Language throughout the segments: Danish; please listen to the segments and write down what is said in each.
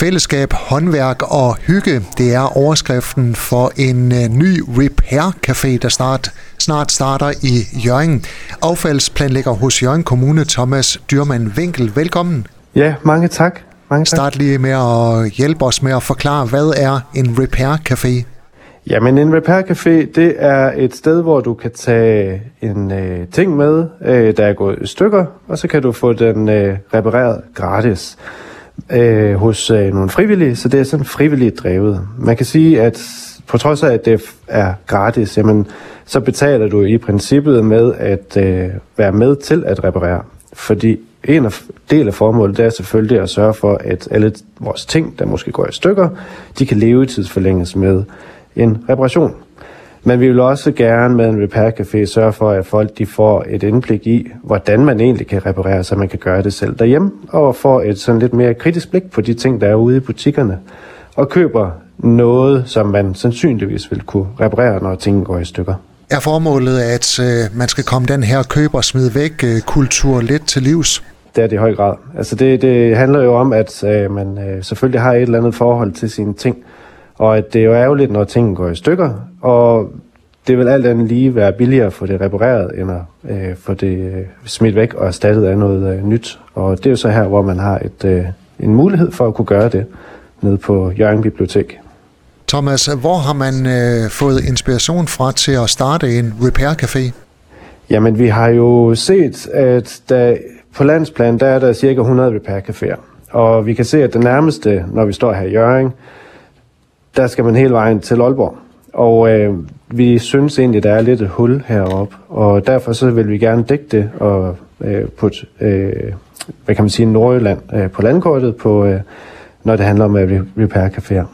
Fællesskab, håndværk og hygge, det er overskriften for en øh, ny Repair Café, der snart, snart starter i Jørgen. Affaldsplanlægger hos Jørgen Kommune, Thomas Dyrman Winkel. Velkommen. Ja, mange tak. Mange tak. Start lige med at hjælpe os med at forklare, hvad er en Repair Café? Jamen, en repair café, det er et sted, hvor du kan tage en øh, ting med, øh, der er gået i stykker, og så kan du få den øh, repareret gratis øh, hos øh, nogle frivillige, så det er sådan frivilligt drevet. Man kan sige, at på trods af, at det er gratis, jamen, så betaler du i princippet med at øh, være med til at reparere. Fordi en af, del af formålet det er selvfølgelig at sørge for, at alle vores ting, der måske går i stykker, de kan levetidsforlænges med en reparation. Men vi vil også gerne med en repair café sørge for, at folk de får et indblik i, hvordan man egentlig kan reparere, så man kan gøre det selv derhjemme, og får et sådan lidt mere kritisk blik på de ting, der er ude i butikkerne, og køber noget, som man sandsynligvis vil kunne reparere, når tingene går i stykker. Er formålet, at øh, man skal komme den her køb og smid væk øh, kultur lidt til livs? Det er det i høj grad. Altså det, det handler jo om, at øh, man øh, selvfølgelig har et eller andet forhold til sine ting, og at det er jo ærgerligt, når tingene går i stykker, og det vil alt andet lige være billigere at få det repareret, end at øh, få det øh, smidt væk og erstattet af noget øh, nyt. Og det er jo så her, hvor man har et, øh, en mulighed for at kunne gøre det nede på Jørgen Bibliotek. Thomas, hvor har man øh, fået inspiration fra til at starte en repair café? Jamen, vi har jo set, at der, på landsplan, der er der cirka 100 repair caféer. Og vi kan se, at det nærmeste, når vi står her i Jørgen, der skal man hele vejen til Aalborg. Og øh, vi synes egentlig, der er lidt et hul heroppe, og derfor så vil vi gerne dække det og øh, putte, øh, hvad kan man sige, Nordjylland øh, på landkortet, på, øh, når det handler om øh, repair caféer.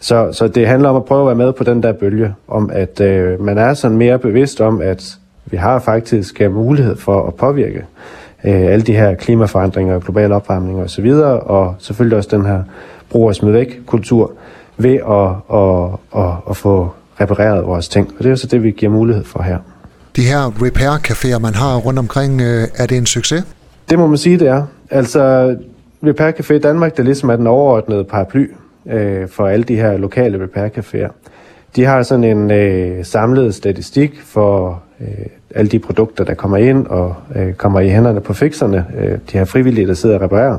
Så, så det handler om at prøve at være med på den der bølge, om at øh, man er sådan mere bevidst om, at vi har faktisk øh, mulighed for at påvirke øh, alle de her klimaforandringer, global opvarmning og så videre, og selvfølgelig også den her brug og smid væk kultur, ved at, at, at, at få repareret vores ting. Og det er så det, vi giver mulighed for her. De her repair-caféer, man har rundt omkring, øh, er det en succes? Det må man sige, det er. Altså, Repair Café Danmark, der ligesom er den overordnede paraply øh, for alle de her lokale repair caféer. De har sådan en øh, samlet statistik for øh, alle de produkter, der kommer ind og øh, kommer i hænderne på fixerne, øh, de her frivillige, der sidder og reparerer.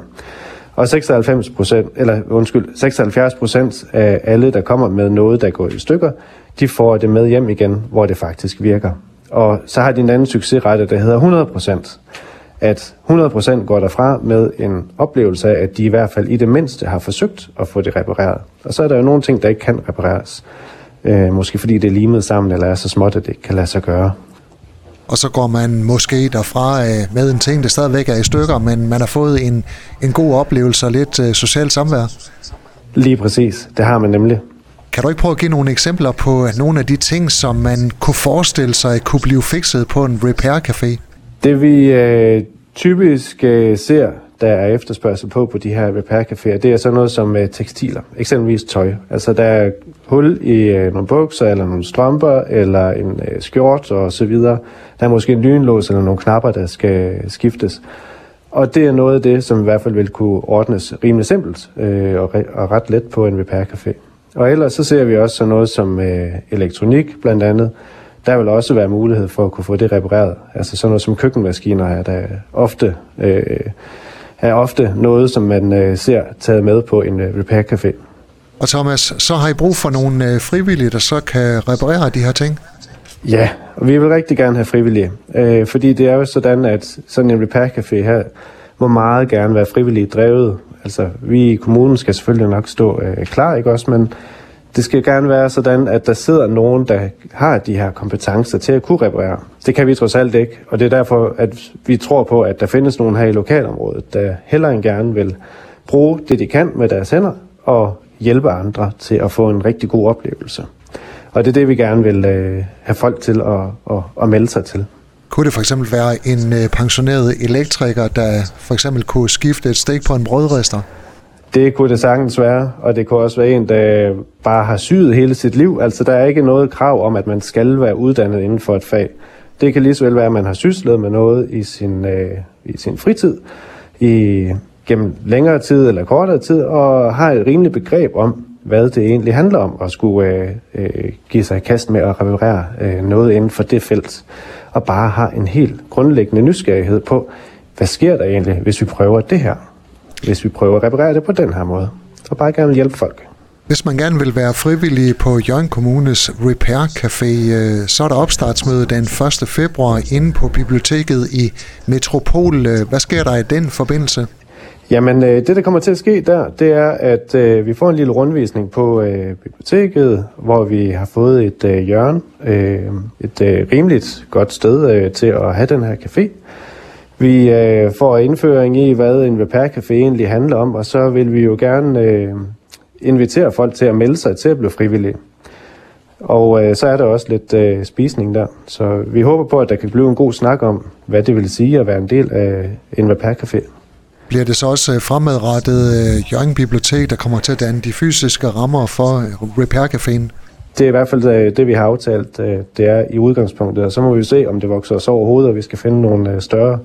Og 96 procent, eller undskyld, 76 procent af alle, der kommer med noget, der går i stykker, de får det med hjem igen, hvor det faktisk virker. Og så har de en anden succesrette, der hedder 100 procent. At 100 procent går derfra med en oplevelse af, at de i hvert fald i det mindste har forsøgt at få det repareret. Og så er der jo nogle ting, der ikke kan repareres. Øh, måske fordi det er limet sammen, eller er så småt, at det ikke kan lade sig gøre og så går man måske derfra øh, med en ting, der stadigvæk er i stykker, men man har fået en, en god oplevelse og lidt øh, socialt samvær. Lige præcis, det har man nemlig. Kan du ikke prøve at give nogle eksempler på nogle af de ting, som man kunne forestille sig kunne blive fikset på en repair café? Det vi øh, typisk øh, ser, der er efterspørgsel på på de her repair caféer, det er sådan noget som øh, tekstiler, eksempelvis tøj. Altså der er hul i øh, nogle bukser, eller nogle strømper, eller en øh, skjort og så videre. Der er måske en lynlås eller nogle knapper, der skal skiftes. Og det er noget af det, som i hvert fald vil kunne ordnes rimelig simpelt øh, og, re- og ret let på en repair café. Og ellers så ser vi også sådan noget som øh, elektronik blandt andet, der vil også være mulighed for at kunne få det repareret. Altså sådan noget som køkkenmaskiner er der ofte, øh, er ofte noget, som man øh, ser taget med på en øh, repair café. Og Thomas, så har I brug for nogle øh, frivillige, der så kan reparere de her ting? Ja, og vi vil rigtig gerne have frivillige, øh, fordi det er jo sådan, at sådan en repair café her må meget gerne være frivilligt drevet. Altså, vi i kommunen skal selvfølgelig nok stå øh, klar, ikke også, men det skal gerne være sådan, at der sidder nogen, der har de her kompetencer til at kunne reparere. Det kan vi trods alt ikke, og det er derfor, at vi tror på, at der findes nogen her i lokalområdet, der hellere end gerne vil bruge det, de kan med deres hænder, og hjælpe andre til at få en rigtig god oplevelse. Og det er det, vi gerne vil øh, have folk til at, at, at melde sig til. Kunne det for eksempel være en øh, pensioneret elektriker, der for eksempel kunne skifte et stik på en brødrester? Det kunne det sagtens være, og det kunne også være en, der bare har syet hele sit liv. Altså, der er ikke noget krav om, at man skal være uddannet inden for et fag. Det kan lige så vel være, at man har syslet med noget i sin, øh, i sin fritid, i, gennem længere tid eller kortere tid, og har et rimeligt begreb om, hvad det egentlig handler om at skulle øh, øh, give sig i kast med at reparere øh, noget inden for det felt, og bare har en helt grundlæggende nysgerrighed på, hvad sker der egentlig, hvis vi prøver det her? Hvis vi prøver at reparere det på den her måde, og bare gerne vil hjælpe folk. Hvis man gerne vil være frivillig på Jørgen Kommunes Repair Café, øh, så er der opstartsmøde den 1. februar inde på biblioteket i Metropol. Øh, hvad sker der i den forbindelse? Jamen, øh, det der kommer til at ske der, det er, at øh, vi får en lille rundvisning på øh, biblioteket, hvor vi har fået et øh, hjørne, øh, et øh, rimeligt godt sted øh, til at have den her café. Vi øh, får indføring i, hvad en repair café egentlig handler om, og så vil vi jo gerne øh, invitere folk til at melde sig til at blive frivillige. Og øh, så er der også lidt øh, spisning der. Så vi håber på, at der kan blive en god snak om, hvad det vil sige at være en del af en repair café. Bliver det så også øh, fremadrettet øh, Jørgen Bibliotek, der kommer til at danne de fysiske rammer for øh, Repair Caféen? Det er i hvert fald det, vi har aftalt, det er i udgangspunktet. Og så må vi se, om det vokser os over hovedet, og vi skal finde nogle større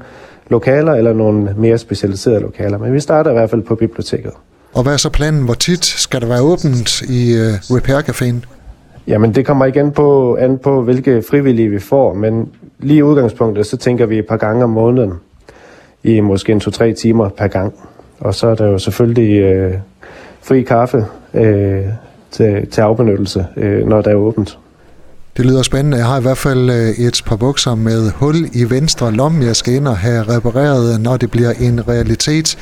lokaler eller nogle mere specialiserede lokaler. Men vi starter i hvert fald på biblioteket. Og hvad er så planen? Hvor tit skal der være åbent i Repair Caféen? Jamen, det kommer igen på, an på, hvilke frivillige vi får, men lige i udgangspunktet, så tænker vi et par gange om måneden i måske en to-tre timer per gang. Og så er der jo selvfølgelig øh, fri kaffe øh, til, til afbenyttelse, øh, når der er åbent. Det lyder spændende. Jeg har i hvert fald øh, et par bukser med hul i venstre lomme, jeg skal ind og have repareret, når det bliver en realitet.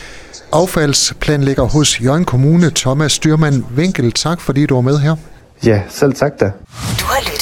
Affaldsplanlægger hos Jørgen Kommune, Thomas Styrmand Winkel. Tak fordi du var med her. Ja, selv tak da.